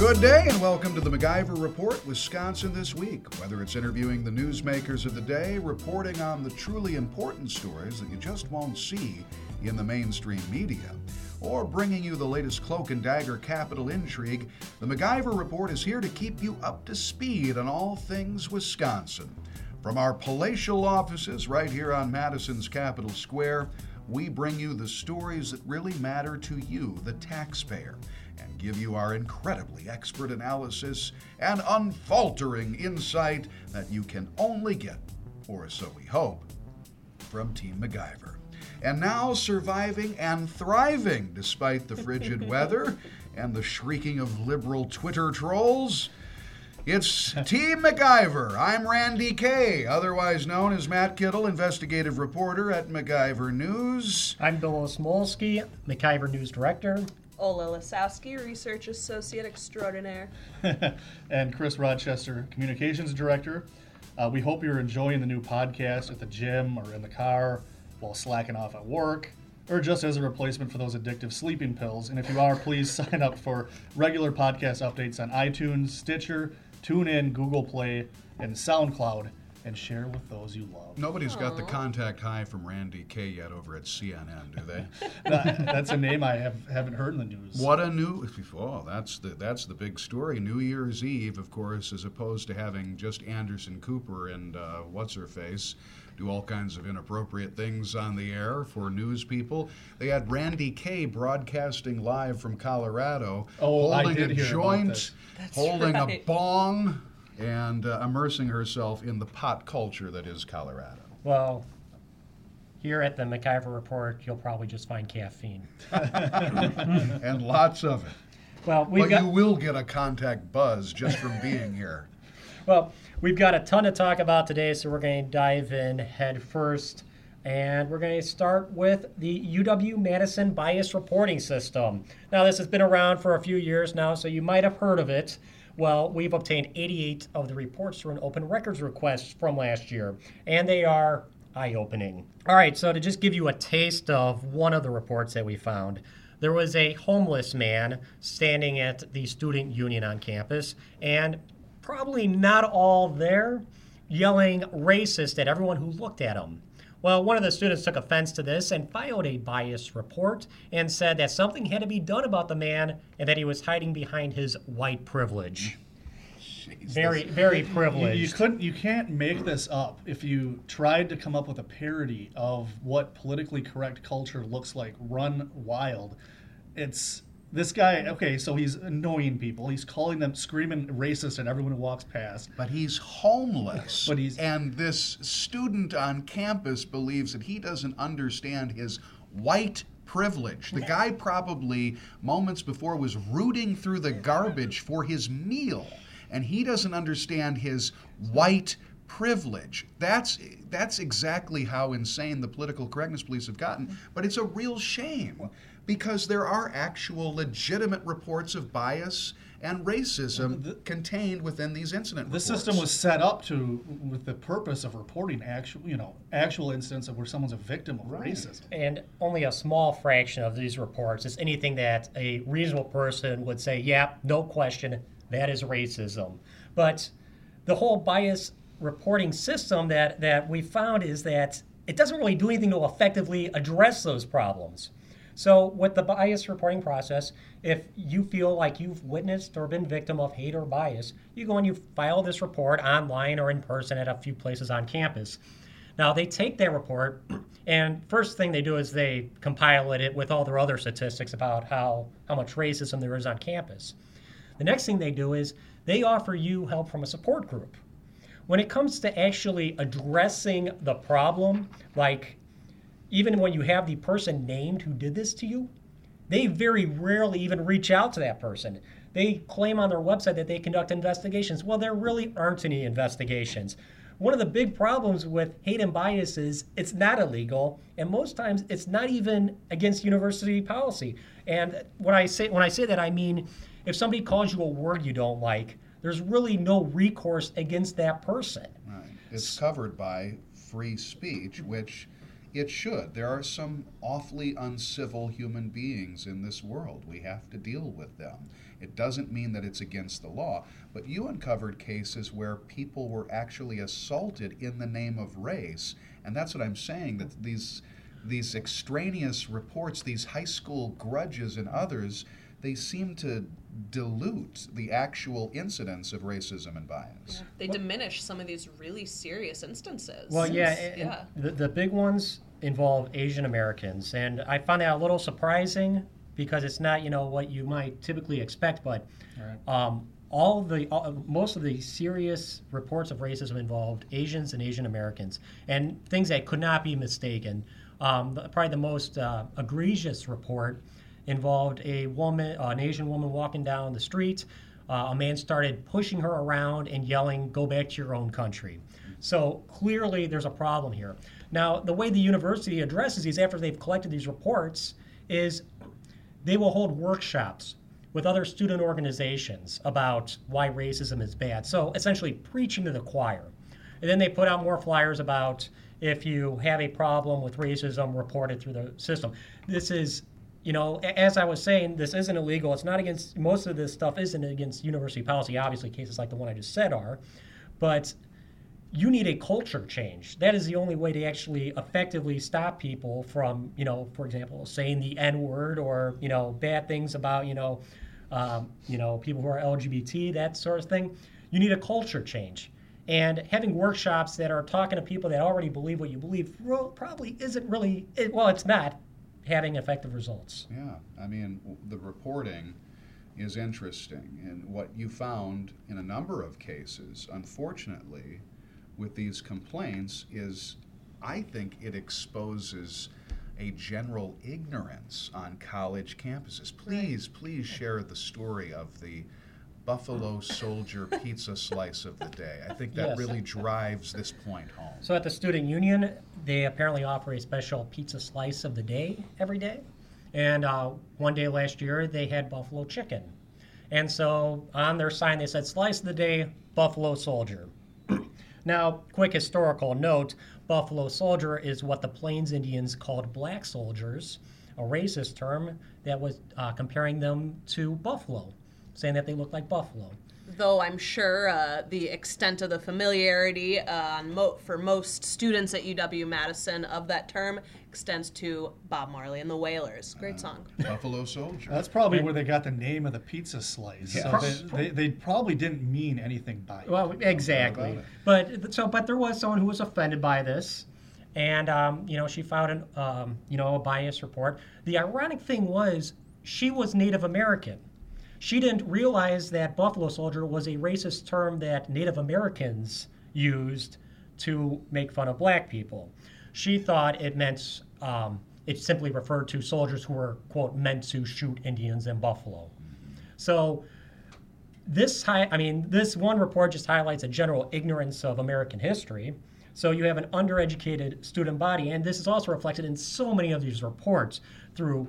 Good day and welcome to the MacIver Report, Wisconsin this week. Whether it's interviewing the newsmakers of the day, reporting on the truly important stories that you just won't see in the mainstream media, or bringing you the latest cloak and dagger capital intrigue, the MacIver Report is here to keep you up to speed on all things Wisconsin. From our palatial offices right here on Madison's Capitol Square, we bring you the stories that really matter to you, the taxpayer, and give you our incredibly expert analysis and unfaltering insight that you can only get, or so we hope, from Team MacIver. And now surviving and thriving despite the frigid weather and the shrieking of liberal Twitter trolls. It's Team MacIver. I'm Randi Kaye, otherwise known as Matt Kittle, investigative reporter at MacIver News. I'm Bill Osmulski, MacIver News Director. Ola Lisowski, Research Associate Extraordinaire. and Chris Rochester, Communications Director. Uh, we hope you're enjoying the new podcast at the gym or in the car while slacking off at work, or just as a replacement for those addictive sleeping pills. And if you are, please sign up for regular podcast updates on iTunes, Stitcher, TuneIn, Google Play, and SoundCloud, and share with those you love. Nobody's got the contact high from Randi Kaye yet over at CNN, do they? That- that's a name I have, haven't heard in the news. What a new! Oh, that's the that's the big story. New Year's Eve, of course, as opposed to having just Anderson Cooper and uh, what's her face do all kinds of inappropriate things on the air for news people. They had Randi Kaye broadcasting live from Colorado, Oh, I holding did a hear joint, this. holding a bong, and uh, immersing herself in the pot culture that is Colorado. Well, here at the MacIver Report, you'll probably just find caffeine. and lots of it. Well, we've But got you will get a contact buzz just from being here. well, we've got a ton to talk about today, so we're going to dive in head first, and we're going to start with the UW Madison Bias Reporting System. Now, this has been around for a few years now, so you might have heard of it. Well, we've obtained 88 of the reports through an open records request from last year, and they are eye opening. All right, so to just give you a taste of one of the reports that we found, there was a homeless man standing at the student union on campus, and probably not all there, yelling racist at everyone who looked at him. Well, one of the students took offense to this and filed a bias report and said that something had to be done about the man and that he was hiding behind his white privilege. Very, very You, you couldn't, you can't make this up. If you tried to come up with a parody of what politically correct culture looks like, run wild. It's this guy. Okay, so he's annoying people. He's calling them screaming racist at everyone who walks past. But he's homeless. But he's- and this student on campus believes that he doesn't understand his white privilege. The guy probably moments before was rooting through the garbage for his meal, and he doesn't understand his white privilege. That's that's exactly how insane the political correctness police have gotten. But it's a real shame because there are actual legitimate reports of bias and racism contained within these incident The reports. system was set up to with the purpose of reporting actual, you know, actual incidents of where someone's a victim of racism. and only a small fraction of these reports is anything that a reasonable person would say, yeah, no question, that is racism. But the whole bias reporting system that, that we found is that it doesn't really do anything to effectively address those problems. So, with the bias reporting process, if you feel like you've witnessed or been victim of hate or bias, you go and you file this report online or in person at a few places on campus. Now they take that report, and first thing they do is they compile it with all their other statistics about how, how much racism there is on campus. The next thing they do is they offer you help from a support group. When it comes to actually addressing the problem, like even when you have the person named who did this to you, they very rarely even reach out to that person. They claim on their website that they conduct investigations. Well, there really aren't any investigations. One of the big problems with hate and bias is it's not illegal, and most times it's not even against university policy. And when I say when I say that, I mean if somebody calls you a word you don't like, there's really no recourse against that person. Right. It's covered by free speech, which It should. There are some awfully uncivil human beings in this world. We have to deal with them. It doesn't mean that it's against the law, but you uncovered cases where people were actually assaulted in the name of race, and that's what I'm saying that these these extraneous reports, these high school grudges and others, they seem to dilute the actual incidence of racism and bias. They diminish some of these really serious instances. Well, yeah, It's- and The, the big ones involve Asian Americans, and I find that a little surprising because it's not, you know, what you might typically expect. But um, all the all, most of the serious reports of racism involved Asians and Asian Americans, and things that could not be mistaken. Um, the- probably the most uh, egregious report involved a woman, uh, an Asian woman, walking down the street. Uh, a man started pushing her around and yelling, "Go back to your own country." So clearly, there's a problem here. Now, the way the university addresses these after they've collected these reports is they will hold workshops with other student organizations about why racism is bad. So essentially, preaching to the choir. And then they put out more flyers about if you have a problem with racism, report it through the system. This is, you know, as I was saying, this isn't illegal. It's not against, most of this stuff isn't against university policy. Obviously, cases like the one I just said are. But you need a culture change. That is the only way to actually effectively stop people from, you know, for example, saying the N word or you know bad things about you know, um, you know people who are LGBT, that sort of thing. You need a culture change, and having workshops that are talking to people that already believe what you believe probably isn't really. Well, it's not having effective results. Yeah, I mean, the reporting is interesting. And what you found in a number of cases, unfortunately, with these complaints is I think it exposes a general ignorance on college campuses. Please, please share the story of the Buffalo Soldier pizza slice of the day. I think that Yes. really drives this point home. So at the student union, they apparently offer a special pizza slice of the day every day. And uh, one day last year, they had buffalo chicken. And so on their sign, they said, Slice of the day, Buffalo Soldier. now, quick historical note Buffalo Soldier is what the Plains Indians called black soldiers, a racist term that was uh, comparing them to buffalo, saying that they looked like buffalo. Though I'm sure uh, the extent of the familiarity uh, mo- for most students at UW Madison of that term extends to Bob Marley and the Wailers. Great song. Buffalo Soldier. That's probably where they got the name of the pizza slice. So they, they, they probably didn't mean anything by it. Well, exactly. But so, but there was someone who was offended by this, and um, you know, she filed an um, you know a bias report. The ironic thing was she was Native American. She didn't realize that Buffalo Soldier was a racist term that Native Americans used to make fun of black people. She thought it meant um, it simply referred to soldiers who were quote meant to shoot Indians and buffalo. So this hi- I mean, this one report just highlights a general ignorance of American history. So you have an undereducated student body, and this is also reflected in so many of these reports through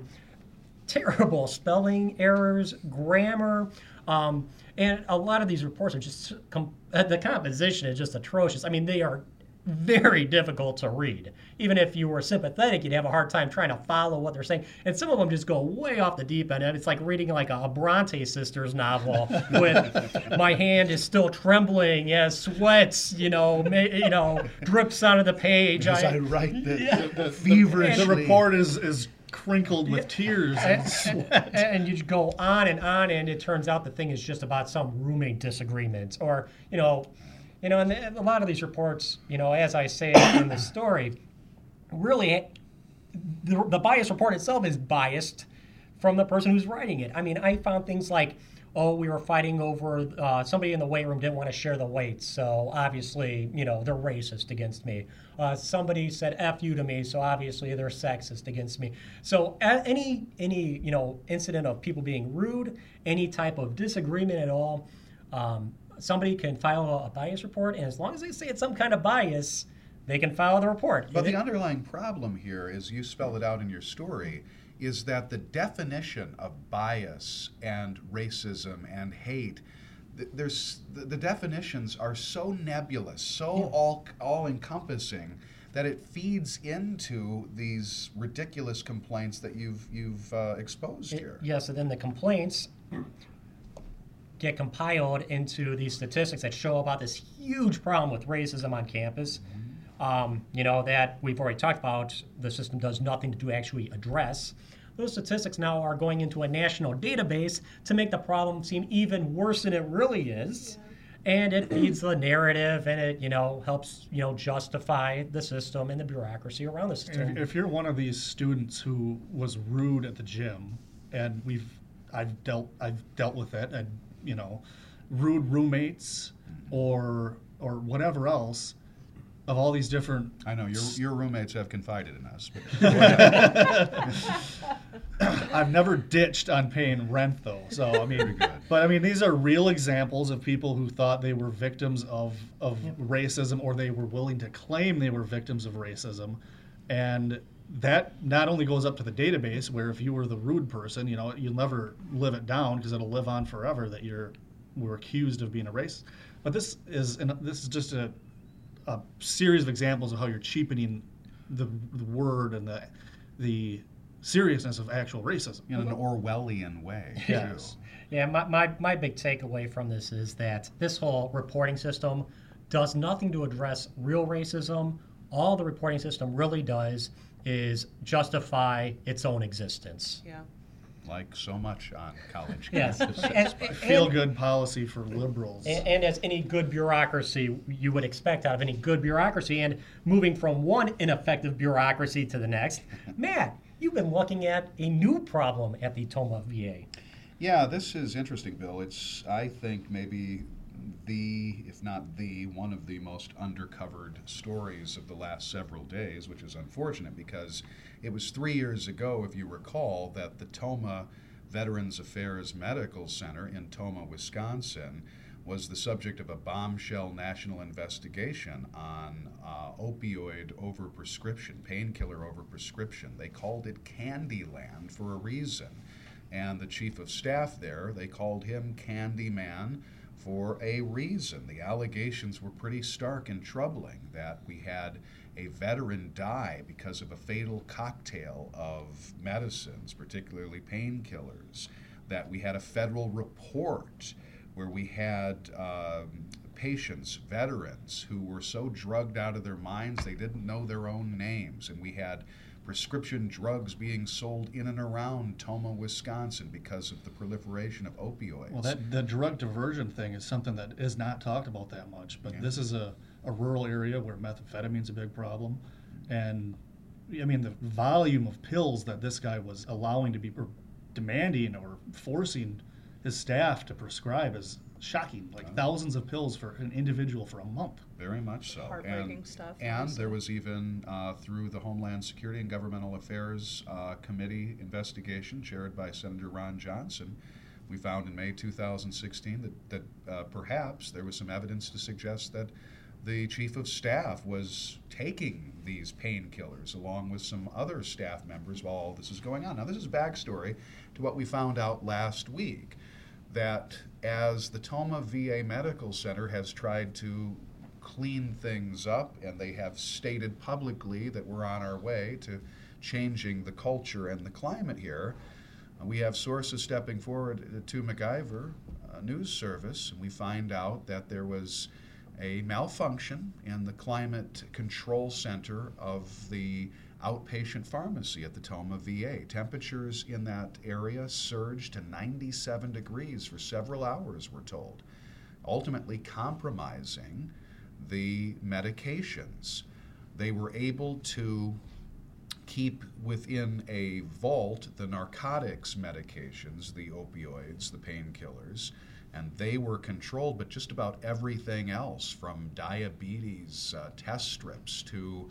terrible spelling errors, grammar, um, and a lot of these reports are just com- uh, the composition is just atrocious. I mean, they are very difficult to read. Even if you were sympathetic, you'd have a hard time trying to follow what they're saying. And some of them just go way off the deep end. And it's like reading like a, a Bronte sisters novel with my hand is still trembling as sweats, you know, ma- you know, drips out of the page. As I I- write the, Yeah. the feverishly. the report is, is crinkled with tears and sweat. and you just go on and on, and it turns out the thing is just about some roommate disagreement, or you know, you know, and the- a lot of these reports, you know, as I say in the story, really, the, the bias report itself is biased from the person who's writing it. I mean, I found things like, oh, we were fighting over uh, somebody in the weight room didn't want to share the weights, so obviously, you know, they're racist against me. Uh, somebody said "f you" to me, so obviously they're sexist against me. So a- any any you know incident of people being rude, any type of disagreement at all. Um, Somebody can file a bias report, and as long as they say it's some kind of bias, they can file the report. But the underlying problem here is you spell it out in your story, is that the definition of bias and racism and hate, there's the, the definitions are so nebulous, so all all encompassing that it feeds into these ridiculous complaints that you've you've uh, exposed It- here. Yes, and then the complaints get compiled into these statistics that show about this huge problem with racism on campus. Um, you know, that we've already talked about, the system does nothing to actually address. Those statistics now are going into a national database to make the problem seem even worse than it really is. And it feeds the narrative and it, you know, helps, you know, justify the system and the bureaucracy around the system. If, if you're one of these students who was rude at the gym, and we've, I've dealt, I've dealt with it, and you know, rude roommates or or whatever else, of all these different. I know your your roommates have confided in us. But I've never ditched on paying rent though, so I mean, good. but I mean, these are real examples of people who thought they were victims of of racism, or they were willing to claim they were victims of racism, and that not only goes up to the database where if you were the rude person, you know, you'll never live it down because it'll live on forever that you're were accused of being a racist. But this is and this is just a a series of examples of how you're cheapening the, the word and the the seriousness of actual racism. in an Orwellian way, Yes. too. Yeah, my, my, my big takeaway from this is that this whole reporting system does nothing to address real racism. All the reporting system really does is justify its own existence. Yeah. Like so much on college Yes. campuses. And- but- Feel good policy for liberals. And, and as any good bureaucracy you would expect out of any good bureaucracy, and moving from one ineffective bureaucracy to the next, Matt, you've been looking at a new problem at the Tomah VA. Yeah, this is interesting, Bill. It's, I think, maybe the, if not the, one of the most undercovered stories of the last several days, which is unfortunate because it was three years ago, if you recall, that the Tomah Veterans Affairs Medical Center in Tomah, Wisconsin, was the subject of a bombshell national investigation on uh, opioid overprescription, painkiller overprescription. They called it Candyland for a reason and the chief of staff there, they called him Candyman for a reason. The allegations were pretty stark and troubling that we had a veteran die because of a fatal cocktail of medicines, particularly painkillers, that we had a federal report where we had um, patients, veterans, who were so drugged out of their minds they didn't know their own names, and we had prescription drugs being sold in and around Tomah, Wisconsin because of the proliferation of opioids. well, that the drug diversion thing is something that is not talked about that much. But Yeah. this is a, a rural area where methamphetamine is a big problem, and I mean the volume of pills that this guy was allowing to be demanding or forcing his staff to prescribe is shocking. Like thousands of pills for an individual for a month. Very much so. Heartbreaking and, stuff, And honestly. there was even uh, through the Homeland Security and Governmental Affairs uh, Committee investigation chaired by Senator Ron Johnson. We found in May 2016 that, that uh, perhaps there was some evidence to suggest that the chief of staff was taking these painkillers along with some other staff members while all this is going on. Now, this is backstory to what we found out last week that as the Tomah VA Medical Center has tried to clean things up, and they have stated publicly that we're on our way to changing the culture and the climate here. Uh, We have sources stepping forward to MacIver uh, News Service, and we find out that there was a malfunction in the climate control center of the outpatient pharmacy at the Tomah VA. Temperatures in that area surged to 97 degrees for several hours, we're told, ultimately compromising the medications. They were able to keep within a vault the narcotics medications, the opioids, the painkillers, and they were controlled, but just about everything else from diabetes uh, test strips to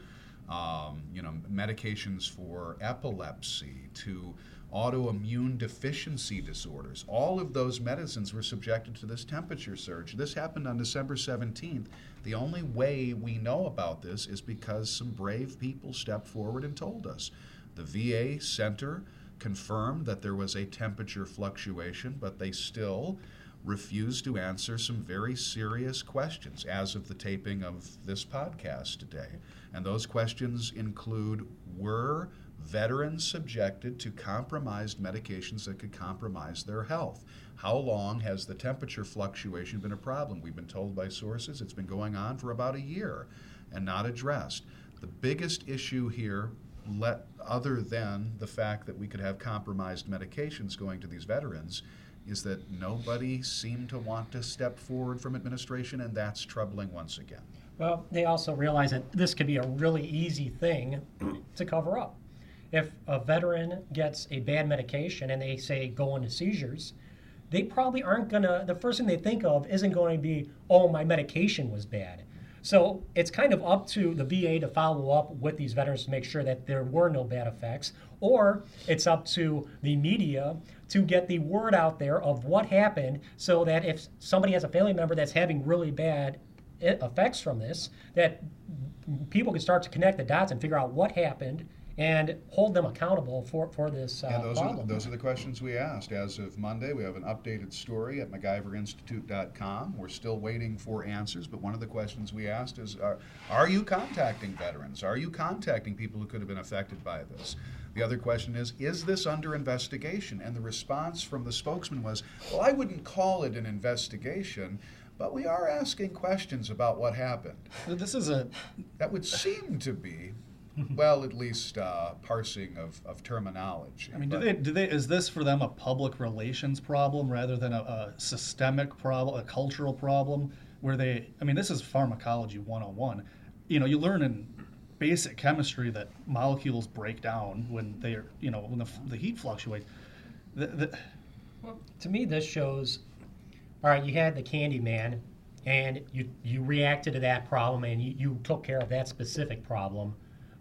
um, you know medications for epilepsy to autoimmune deficiency disorders. All of those medicines were subjected to this temperature surge. This happened on December 17th. The only way we know about this is because some brave people stepped forward and told us. The VA center confirmed that there was a temperature fluctuation, but they still refused to answer some very serious questions as of the taping of this podcast today. And those questions include Were veterans subjected to compromised medications that could compromise their health? How long has the temperature fluctuation been a problem? We've been told by sources it's been going on for about a year and not addressed. The biggest issue here, let, other than the fact that we could have compromised medications going to these veterans, is that nobody seemed to want to step forward from administration, and that's troubling once again. Well, they also realize that this could be a really easy thing to cover up. If a veteran gets a bad medication and they say go into seizures, they probably aren't to, the first thing they think of isn't going to be, oh, my medication was bad. So it's kind of up to the VA to follow up with these veterans to make sure that there were no bad effects, or it's up to the media to get the word out there of what happened so that if somebody has a family member that's having really bad effects from this, that people can start to connect the dots and figure out what happened and hold them accountable for, for this uh, and those problem. Are the, those are the questions we asked. As of Monday, we have an updated story at MacIverInstitute.com. We're still waiting for answers, but one of the questions we asked is Are, are you contacting veterans? Are you contacting people who could have been affected by this? The other question is Is this under investigation? And the response from the spokesman was Well, I wouldn't call it an investigation but we are asking questions about what happened. This is a that would seem to be well, at least uh, parsing of, of terminology. I mean, do they, do they, is this for them a public relations problem rather than a, a, systemic problem, a cultural problem? Where they, I mean, this is pharmacology 101. You know, you learn in basic chemistry that molecules break down when they're, you know, when the, the heat fluctuates. The, the, well, to me, this shows all right, you had the candy man and you, you reacted to that problem and you, you took care of that specific problem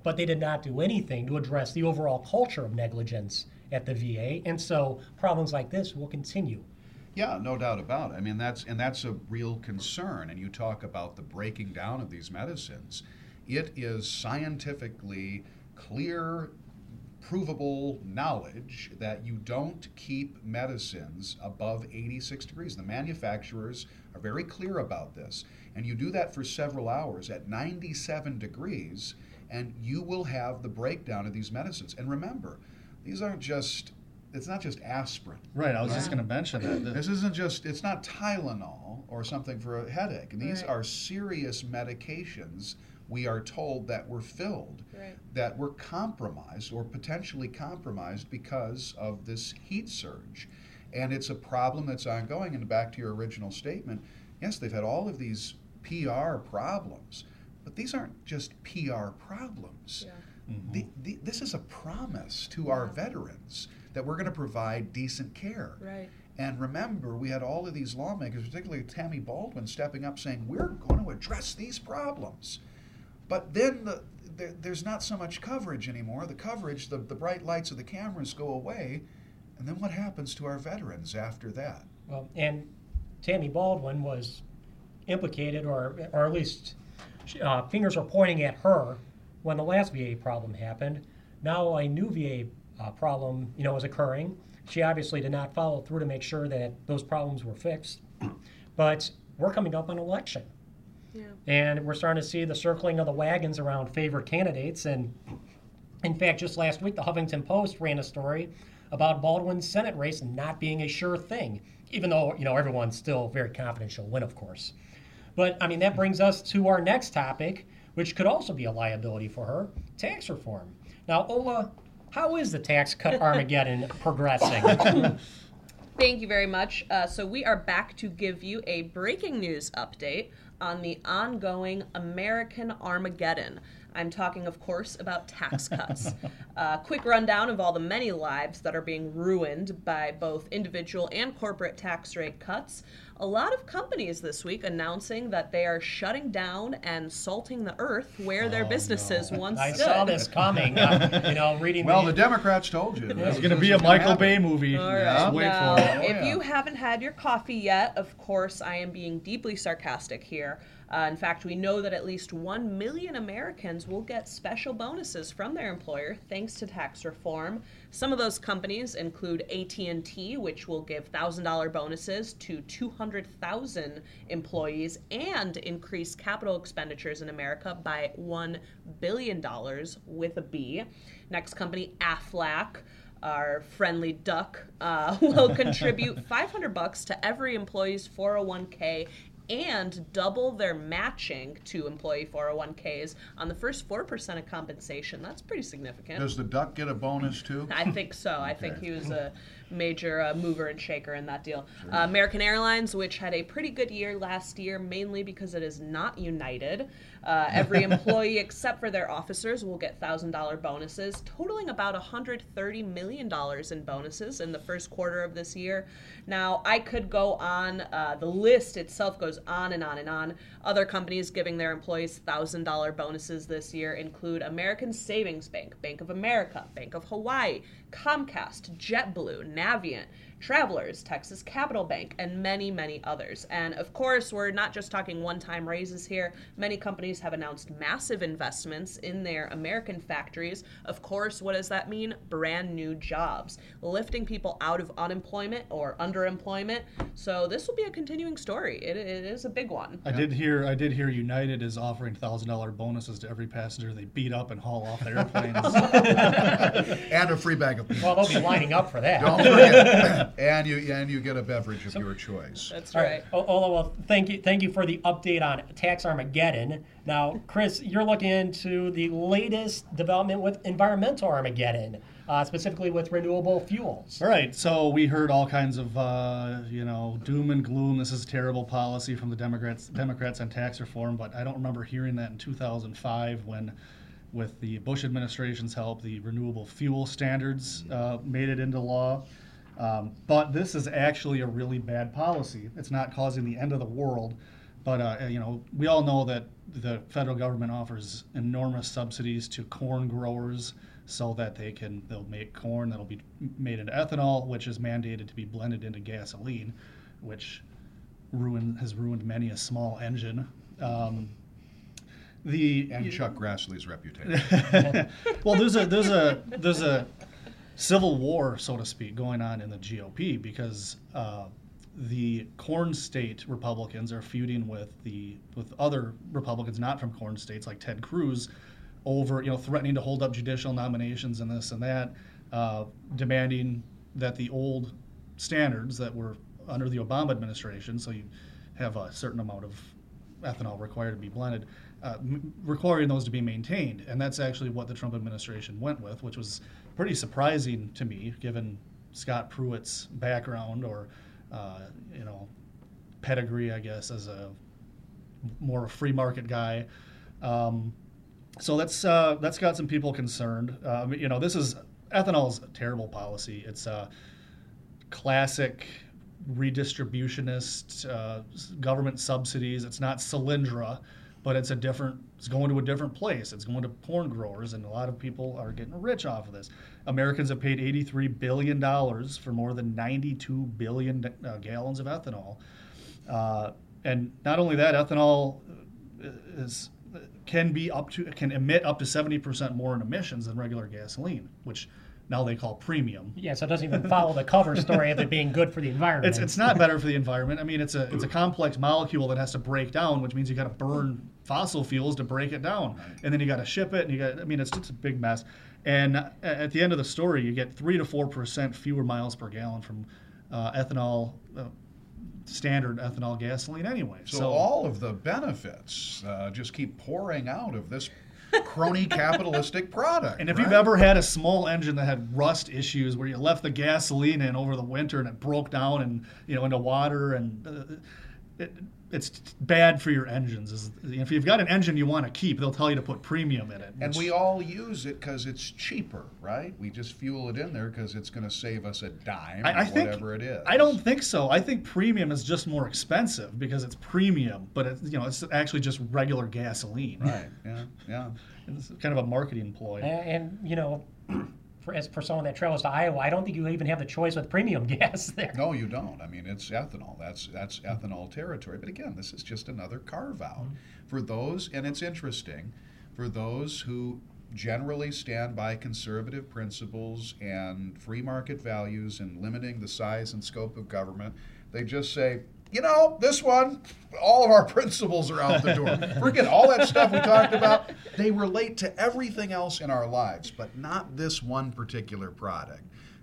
but they did not do anything to address the overall culture of negligence at the VA, and so problems like this will continue. Yeah, no doubt about it. I mean, that's and that's a real concern. And you talk about the breaking down of these medicines. It is scientifically clear, provable knowledge that you don't keep medicines above 86 degrees. The manufacturers are very clear about this. And you do that for several hours at 97 degrees and you will have the breakdown of these medicines. And remember, these aren't just it's not just aspirin. Right, I was right? just going to mention that. This isn't just it's not Tylenol or something for a headache. These right. are serious medications we are told that we're filled right. that were compromised or potentially compromised because of this heat surge. And it's a problem that's ongoing and back to your original statement, yes, they've had all of these PR problems but these aren't just PR problems. Yeah. Mm-hmm. The, the, this is a promise to yeah. our veterans that we're going to provide decent care. Right. And remember, we had all of these lawmakers, particularly Tammy Baldwin, stepping up saying, we're going to address these problems. But then the, there, there's not so much coverage anymore. The coverage, the, the bright lights of the cameras go away. And then what happens to our veterans after that? Well, and Tammy Baldwin was implicated, or, or at least uh, fingers are pointing at her when the last VA problem happened. Now a new VA uh, problem, you know, is occurring. She obviously did not follow through to make sure that those problems were fixed. But we're coming up on election. Yeah. And we're starting to see the circling of the wagons around favorite candidates. And in fact, just last week, the Huffington Post ran a story about Baldwin's Senate race not being a sure thing, even though you know everyone's still very confident she'll win, of course. But I mean, that brings us to our next topic, which could also be a liability for her tax reform. Now, Ola, how is the tax cut Armageddon progressing? Thank you very much. Uh, so, we are back to give you a breaking news update on the ongoing American Armageddon. I'm talking, of course, about tax cuts. A uh, quick rundown of all the many lives that are being ruined by both individual and corporate tax rate cuts a lot of companies this week announcing that they are shutting down and salting the earth where their oh, businesses no. once I stood. saw this coming. Uh, you know, reading. Well, the, the Democrats told you. It's going to be a Michael Bay movie. All right. Yeah. Wait now, for it. Oh, if yeah. you haven't had your coffee yet, of course, I am being deeply sarcastic here. Uh, in fact, we know that at least 1 million Americans will get special bonuses from their employer thanks to tax reform. Some of those companies include AT&T, which will give $1,000 bonuses to 200,000 employees and increase capital expenditures in America by $1 billion with a B. Next company, Aflac our friendly duck uh, will contribute 500 bucks to every employee's 401k and double their matching to employee 401ks on the first 4% of compensation. That's pretty significant. Does the duck get a bonus too? I think so. I think he was a major uh, mover and shaker in that deal. Uh, American Airlines, which had a pretty good year last year, mainly because it is not United. Uh, every employee except for their officers will get $1,000 bonuses, totaling about $130 million in bonuses in the first quarter of this year. Now, I could go on, uh, the list itself goes on and on and on. Other companies giving their employees $1,000 bonuses this year include American Savings Bank, Bank of America, Bank of Hawaii, Comcast, JetBlue, Navient. Travelers, Texas Capital Bank, and many, many others. And of course, we're not just talking one time raises here. Many companies have announced massive investments in their American factories. Of course, what does that mean? Brand new jobs, lifting people out of unemployment or underemployment. So this will be a continuing story. it, it is a big one. I did hear I did hear United is offering thousand dollar bonuses to every passenger they beat up and haul off their airplanes. and a free bag of peanuts. Well, they'll be lining up for that. Don't forget. And you and you get a beverage of your choice. That's All right. right. O- Ola, well, thank you, thank you for the update on Tax Armageddon. Now, Chris, you're looking into the latest development with environmental Armageddon, uh, specifically with renewable fuels. All right, so we heard all kinds of uh, you know doom and gloom. This is terrible policy from the Democrats Democrats on tax reform, but I don't remember hearing that in 2005 when, with the Bush administration's help, the renewable fuel standards uh, made it into law. Um, but this is actually a really bad policy. It's not causing the end of the world, but uh, you know we all know that the federal government offers enormous subsidies to corn growers so that they can they'll make corn that'll be made into ethanol, which is mandated to be blended into gasoline, which ruin has ruined many a small engine. Um, the And Chuck Grassley's reputation. well, there's a there's a there's a civil war, so to speak, going on in the GOP because uh, the corn state Republicans are feuding with the with other Republicans not from corn states like Ted Cruz over you know threatening to hold up judicial nominations and this and that, uh, demanding that the old standards that were under the Obama administration, so you have a certain amount of ethanol required to be blended, uh, m- requiring those to be maintained. And that's actually what the Trump administration went with, which was pretty surprising to me, given Scott Pruitt's background or, uh, you know, pedigree, I guess, as a more free market guy. Um, so that's uh, that's got some people concerned. Um, you know, this is ethanol's a terrible policy. It's a classic redistributionist uh, government subsidies. It's not Solyndra, but it's a different. It's going to a different place. It's going to corn growers, and a lot of people are getting rich off of this. Americans have paid 83 billion dollars for more than 92 billion uh, gallons of ethanol, uh, and not only that, ethanol is can be up to can emit up to 70% more in emissions than regular gasoline, which now they call premium. Yeah, so it doesn't even follow the cover story of it being good for the environment. It's, it's not better for the environment. I mean, it's a it's a complex molecule that has to break down, which means you got to burn fossil fuels to break it down, and then you got to ship it, and you got. I mean, it's just a big mess. And at the end of the story, you get three to four percent fewer miles per gallon from uh, ethanol. Uh, standard ethanol gasoline anyway. So, all of the benefits uh, just keep pouring out of this crony capitalistic product. And if right? you've ever had a small engine that had rust issues where you left the gasoline in over the winter and it broke down and you know into water and uh, it, it's bad for your engines. If you've got an engine you want to keep, they'll tell you to put premium in it. And we all use it because it's cheaper, right? We just fuel it in there because it's going to save us a dime I, I or think whatever it is. I don't think so. I think premium is just more expensive because it's premium, but it's you know it's actually just regular gasoline. Right. Yeah. Yeah. It's kind of a marketing ploy. and, and, you know, for, as for someone that travels to Iowa, I don't think you even have the choice with premium gas there. No, you don't. I mean, it's ethanol. That's that's ethanol territory. But again, this is just another carve out mm-hmm. for those, and it's interesting for those who generally stand by conservative principles and free market values and limiting the size and scope of government. They just say, you know, this one, all of our principles are out the door. Forget all that stuff we talked about. They relate to everything else in our lives, but not this one particular product.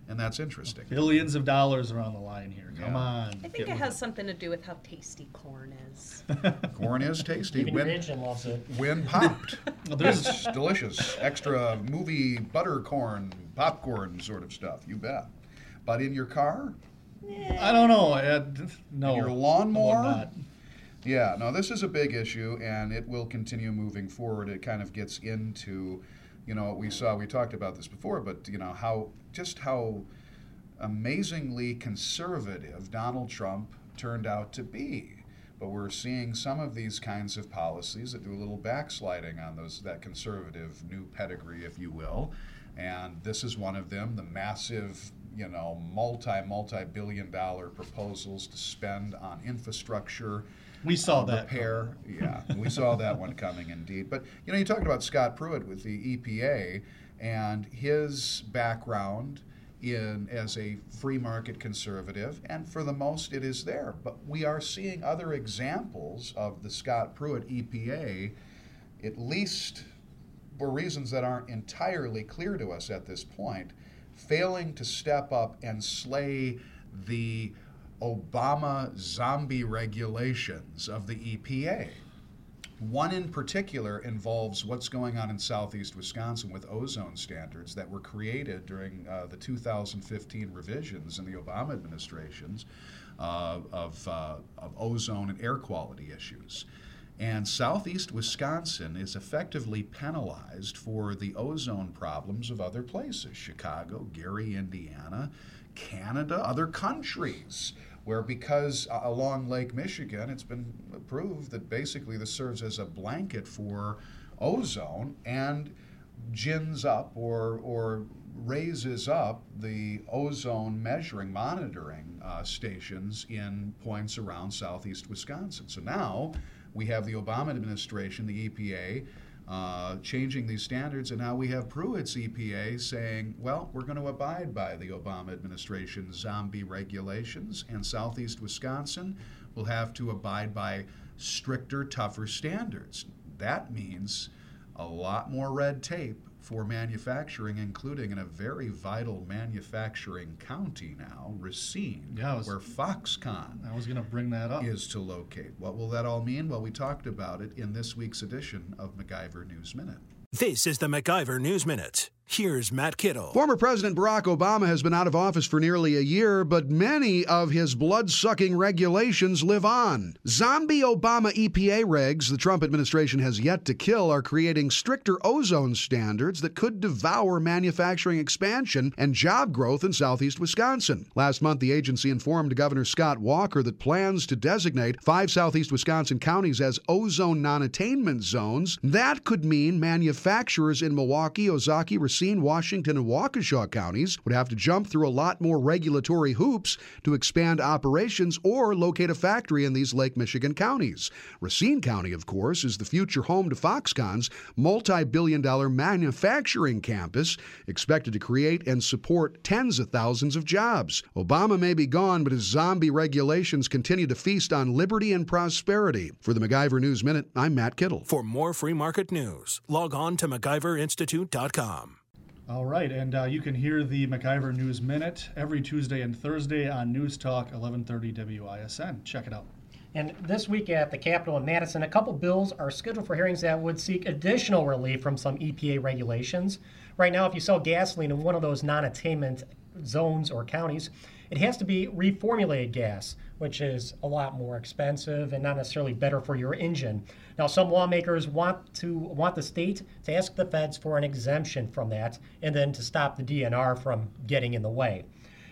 And that's interesting. Billions of dollars are on the line here. Come Yeah. on. I think it with has something to do with how tasty corn is. Corn is tasty. Even your When, engine loves it. when popped. Well, there's- it's delicious. Extra movie butter corn, popcorn sort of stuff. You bet. But in your car, I don't know. I, uh, no. your lawnmower? Yeah, no, this is a big issue, and it will continue moving forward. It kind of gets into, you know, what we saw. We talked about this before, but you know how just how amazingly conservative Donald Trump turned out to be. But we're seeing some of these kinds of policies that do a little backsliding on those that conservative new pedigree, if you will. And this is one of them. The massive, you know, multi multi billion dollar proposals to spend on infrastructure We saw that. repair. Yeah, we saw that one coming indeed. But you know, you talked about Scott Pruitt with the EPA and his background in as a free market conservative, and for the most, it is there. But we are seeing other examples of the Scott Pruitt EPA, at least for reasons that aren't entirely clear to us at this point, failing to step up and slay the Obama zombie regulations of the EPA. One in particular involves what's going on in southeast Wisconsin with ozone standards that were created during uh, the 2015 revisions in the Obama administrations uh, of, uh, of ozone and air quality issues. And southeast Wisconsin is effectively penalized for the ozone problems of other places Chicago, Gary, Indiana, Canada, other countries, where because uh, along Lake Michigan, it's been proved that basically this serves as a blanket for ozone and gins up or, or raises up the ozone measuring, monitoring uh, stations in points around southeast Wisconsin. So now we have the Obama administration, the EPA, uh, changing these standards, and now we have Pruitt's EPA saying, well, we're going to abide by the Obama administration's zombie regulations, and southeast Wisconsin will have to abide by stricter, tougher standards. That means a lot more red tape for manufacturing, including in a very vital manufacturing county now, Racine, Yeah, was- where Foxconn I was going to bring that up. is to locate. What will that all mean? Well, we talked about it in this week's edition of MacIver News Minute. This is the MacIver News Minute. Here's Matt Kittle. Former President Barack Obama has been out of office for nearly a year, but many of his blood sucking regulations live on. Zombie Obama EPA regs the Trump administration has yet to kill are creating stricter ozone standards that could devour manufacturing expansion and job growth in southeast Wisconsin. Last month, the agency informed Governor Scott Walker that plans to designate five southeast Wisconsin counties as ozone non attainment zones. That could mean manufacturers in Milwaukee, Ozaukee, Racine, Washington, and Waukesha counties would have to jump through a lot more regulatory hoops to expand operations or locate a factory in these Lake Michigan counties. Racine County, of course, is the future home to Foxconn's multi billion dollar manufacturing campus, expected to create and support tens of thousands of jobs. Obama may be gone, but his zombie regulations continue to feast on liberty and prosperity. For the MacIver News Minute, I'm Matt Kittle. For more free market news, log on to MacIverinstitute.com. All right, and uh, you can hear the MacIver News Minute every Tuesday and Thursday on News Talk 1130 WISN. Check it out. And this week at the Capitol in Madison, a couple bills are scheduled for hearings that would seek additional relief from some EPA regulations. Right now, if you sell gasoline in one of those non attainment zones or counties, it has to be reformulated gas, which is a lot more expensive and not necessarily better for your engine. Now, some lawmakers want to want the state to ask the feds for an exemption from that, and then to stop the DNR from getting in the way.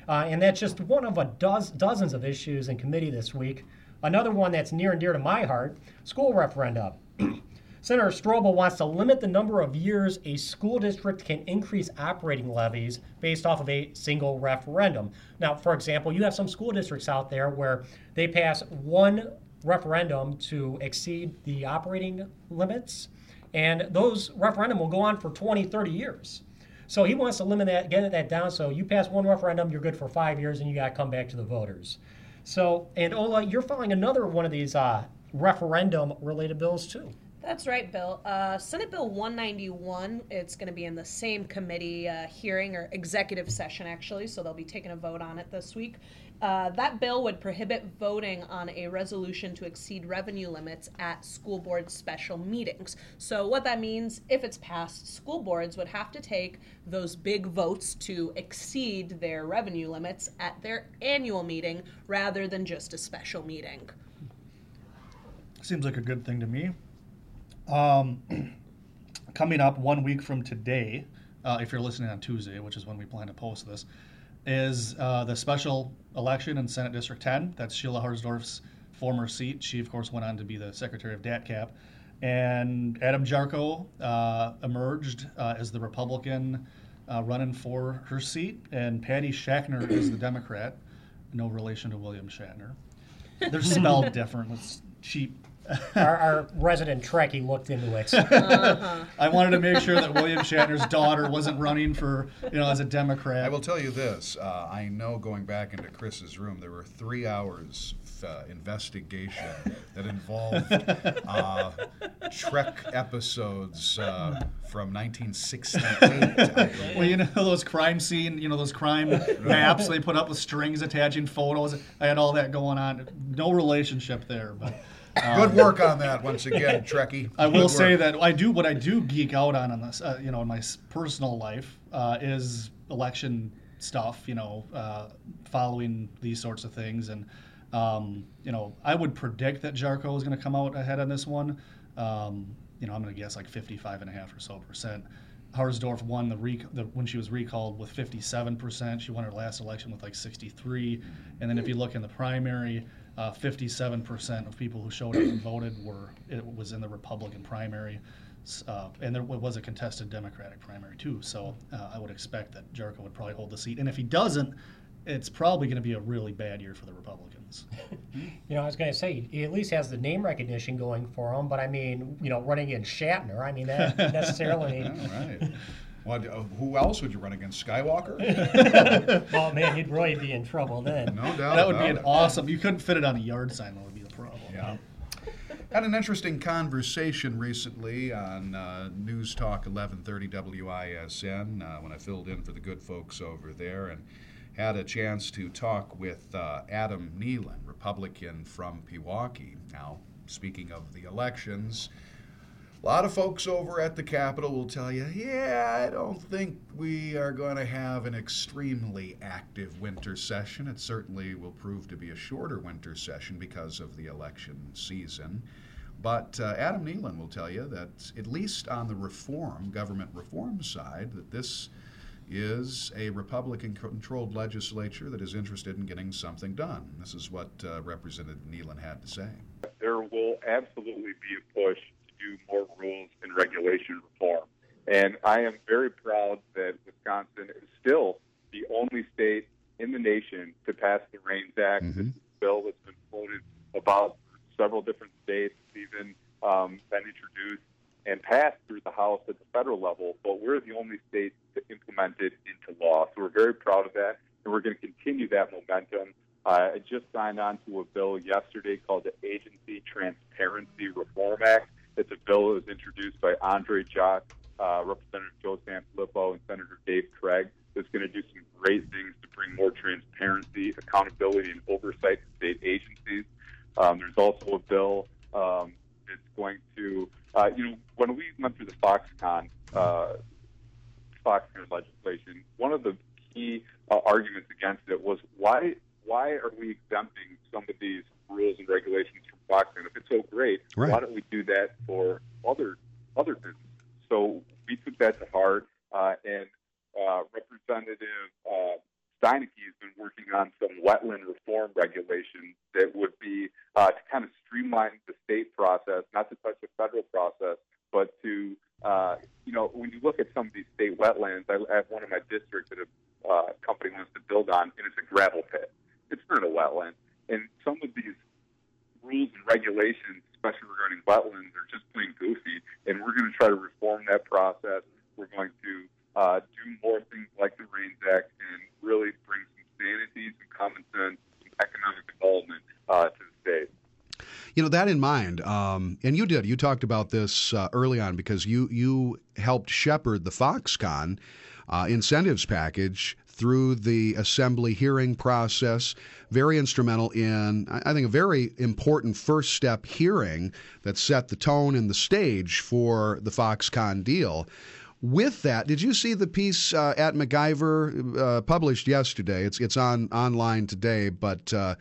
Uh, and that's just one of a doz- dozens of issues in committee this week. Another one that's near and dear to my heart school referenda. Senator Stroebel wants to limit the number of years a school district can increase operating levies based off of a single referendum. Now, for example, you have some school districts out there where they pass one referendum to exceed the operating limits, and those referendum will go on for 20, 30 years. So he wants to limit that, get that down. So you pass one referendum, you're good for five years, and you got to come back to the voters. So, and Ola, you're filing another one of these uh, referendum-related bills too. That's right, Bill. Uh, Senate Bill 191, it's going to be in the same committee uh, hearing or executive session, actually, so they'll be taking a vote on it this week. Uh, that bill would prohibit voting on a resolution to exceed revenue limits at school board special meetings. So, what that means, if it's passed, school boards would have to take those big votes to exceed their revenue limits at their annual meeting rather than just a special meeting. Seems like a good thing to me. Um, coming up one week from today, uh, if you're listening on Tuesday, which is when we plan to post this, is uh, the special election in Senate District 10. That's Sheila Harsdorf's former seat. She, of course, went on to be the Secretary of DATCP. And Adam Jarchow uh, emerged uh, as the Republican uh, running for her seat, and Patty Schachtner is the Democrat. No relation to William Shatner. They're spelled different. It's cheap our, our, resident Trekkie looked into it. Uh-huh. I wanted to make sure that William Shatner's daughter wasn't running for, you know, as a Democrat. I will tell you this: uh, I know going back into Chris's room, there were three hours uh, investigation that involved uh, Trek episodes uh, from 1968. well, you know those crime scene, you know those crime maps they put up with strings attaching photos. I had all that going on. No relationship there, but. Good um, work on that once again, Trekkie. I will say that I do what I do geek out on in this, uh, you know, in my personal life uh, is election stuff. You know, uh, following these sorts of things, and um, you know, I would predict that Jarchow is going to come out ahead on this one. Um, you know, I'm going to guess like 55 and a half or so percent. Harsdorf won the, rec- the, when she was recalled with 57 percent. She won her last election with like 63, and then if you look in the primary. Uh, 57% of people who showed up and voted were it was in the Republican primary, uh, and there was a contested Democratic primary too. So uh, I would expect that Jarchow would probably hold the seat, and if he doesn't, it's probably going to be a really bad year for the Republicans. you know, I was going to say he at least has the name recognition going for him, but I mean, you know, running in Shatner, I mean that necessarily. All right. Well, uh, who else would you run against? Skywalker? oh man, he'd really be in trouble then. No doubt. That would be an awesome. You couldn't fit it on a yard sign. That would be the problem. Yeah. Had an interesting conversation recently on uh, News Talk 1130 WISN uh, when I filled in for the good folks over there and had a chance to talk with uh, Adam Neylon, Republican from Pewaukee. Now, speaking of the elections, a lot of folks over at the Capitol will tell you, yeah, I don't think we are going to have an extremely active winter session. It certainly will prove to be a shorter winter session because of the election season. But uh, Adam Neylon will tell you that, at least on the reform, government reform side, that this is a Republican controlled legislature that is interested in getting something done. This is what uh, Representative Neylon had to say. There will absolutely be a push do more rules and regulation reform. And I am very proud that Wisconsin is still the only state in the nation to pass the REINS Act. Mm-hmm. This a bill that's been floated about several different states, even um, been introduced and passed through the House at the federal level, but we're the only state to implement it into law. So we're very proud of that, and we're going to continue that momentum. Uh, I just signed on to a bill yesterday called the Agency Transparency Reform Act. It's a bill that was introduced by André Jacque, uh, Representative Joe Sanfilippo, and Senator Dave Craig. That's going to do some great things to bring more transparency, accountability, and oversight to state agencies. Um, there's also a bill um, that's going to, uh, you know, when we went through the Foxconn uh, Foxconn legislation, one of the key uh, arguments against it was why why are we exempting some of these rules and regulations from Foxconn? If it's so great, right. why don't we do that for other other businesses? So we took that to heart, uh, and uh, Representative uh, Steineke has been working on some wetland reform regulations streamline the state process, not to touch the federal process, but to uh, you know, when you look at some of these state wetlands, I have one in my district that a uh, company wants to build on, and it's a gravel pit. It's not a wetland, and some of these rules and regulations, especially regarding wetlands, are just plain goofy. And we're going to try to reform that process. We're going to uh, do more things like the REINS Act and really bring some sanity, some common sense, some economic development uh, to the state. You know that in mind, um, and you did. You talked about this uh, early on because you you helped shepherd the Foxconn uh, incentives package through the assembly hearing process. Very instrumental in, I think, a very important first step hearing that set the tone and the stage for the Foxconn deal. With that, did you see the piece uh, at MacIver uh, published yesterday? It's it's on online today, but. Uh,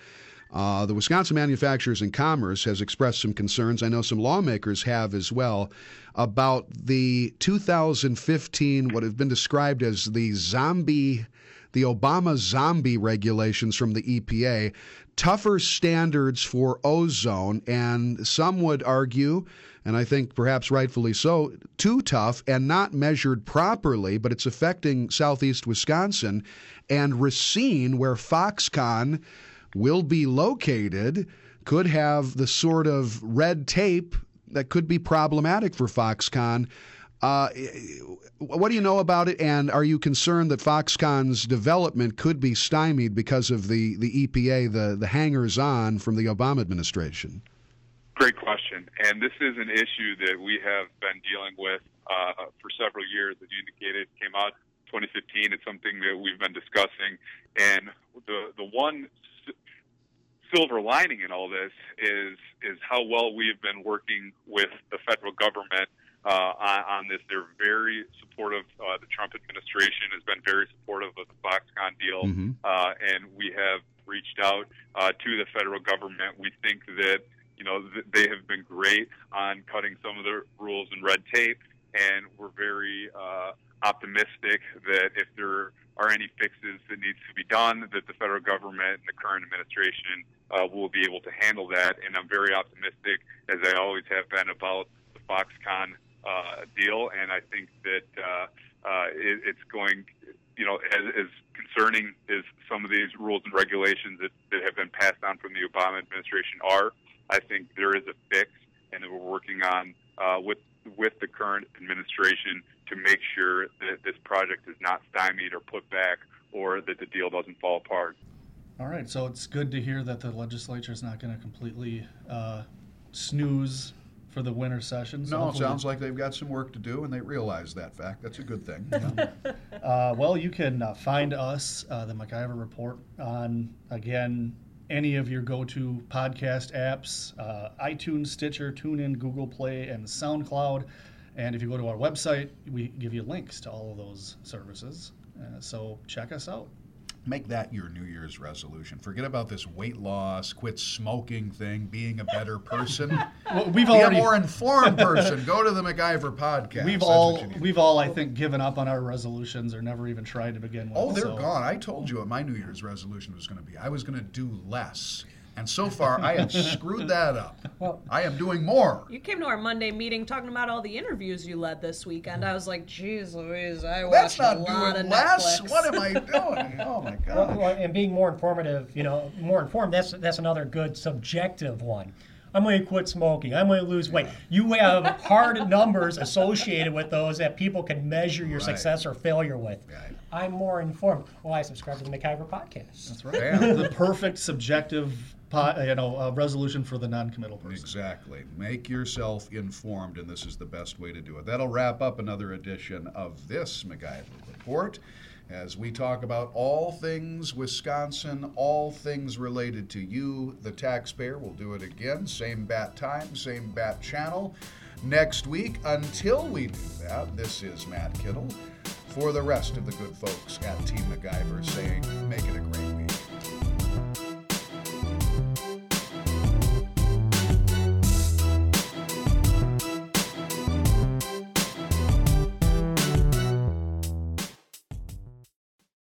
uh, the Wisconsin Manufacturers and Commerce has expressed some concerns. I know some lawmakers have as well about the 2015, what have been described as the zombie, the Obama zombie regulations from the EPA, tougher standards for ozone, and some would argue, and I think perhaps rightfully so, too tough and not measured properly, but it's affecting southeast Wisconsin and Racine, where Foxconn will be located could have the sort of red tape that could be problematic for Foxconn. Uh, what do you know about it, and are you concerned that Foxconn's development could be stymied because of the, the EPA, the, the hangers on from the Obama administration? Great question. And this is an issue that we have been dealing with uh, for several years. As you indicated, came out 2015. It's something that we've been discussing. And the, the one silver lining in all this is is how well we have been working with the federal government uh, on, on this. They're very supportive. Uh, the Trump administration has been very supportive of the Foxconn deal, mm-hmm. uh, and we have reached out uh, to the federal government. We think that you know th- they have been great on cutting some of the rules and red tape, and we're very uh, optimistic that if there are any fixes that needs to be done, that the federal government and the current administration uh, will be able to handle that. And I'm very optimistic, as I always have been, about the Foxconn uh, deal. And I think that uh, uh, it, it's going, you know, as, as concerning as some of these rules and regulations that, that have been passed on from the Obama administration are, I think there is a fix, and that we're working on uh, with with the current administration to make sure that this project is not stymied or put back or that the deal doesn't fall apart. All right, so it's good to hear that the legislature is not going to completely uh, snooze for the winter session. So no, it sounds like they've got some work to do, and they realize that fact. That's a good thing. uh, well, you can uh, find us, uh, the MacIver Report, on again any of your go-to podcast apps: uh, iTunes, Stitcher, TuneIn, Google Play, and SoundCloud. And if you go to our website, we give you links to all of those services. Uh, so check us out. Make that your New Year's resolution. Forget about this weight loss, quit smoking thing, being a better person. well, we've Be already a more informed person. Go to the MacIver podcast. We've That's all what you need. we've all I think given up on our resolutions or never even tried to begin with. Oh, they're so- gone. I told you what my New Year's resolution was going to be. I was going to do less. And so far, I have screwed that up. Well- I am doing more. You came to our Monday meeting talking about all the interviews you led this weekend. I was like, "Geez, Louise, I That's watched a lot doing of less. Netflix." What am I doing? Oh, my God. well, and being more informative, you know, more informed. That's that's another good subjective one. I'm going to quit smoking. I'm going to lose weight. You have hard numbers associated with those that people can measure your Right. success or failure with. Right. I'm more informed. Well, I subscribe to the MacIver podcast. That's right. Bam. the perfect subjective, po- you know, uh, resolution for the non-committal person. Exactly. Make yourself informed, and this is the best way to do it. That'll wrap up another edition of this MacIver Report as we talk about all things Wisconsin, all things related to you, the taxpayer. We'll do it again, same bat time, same bat channel next week. Until we do that, this is Matt Kittle for the rest of the good folks at Team MacIver saying, make it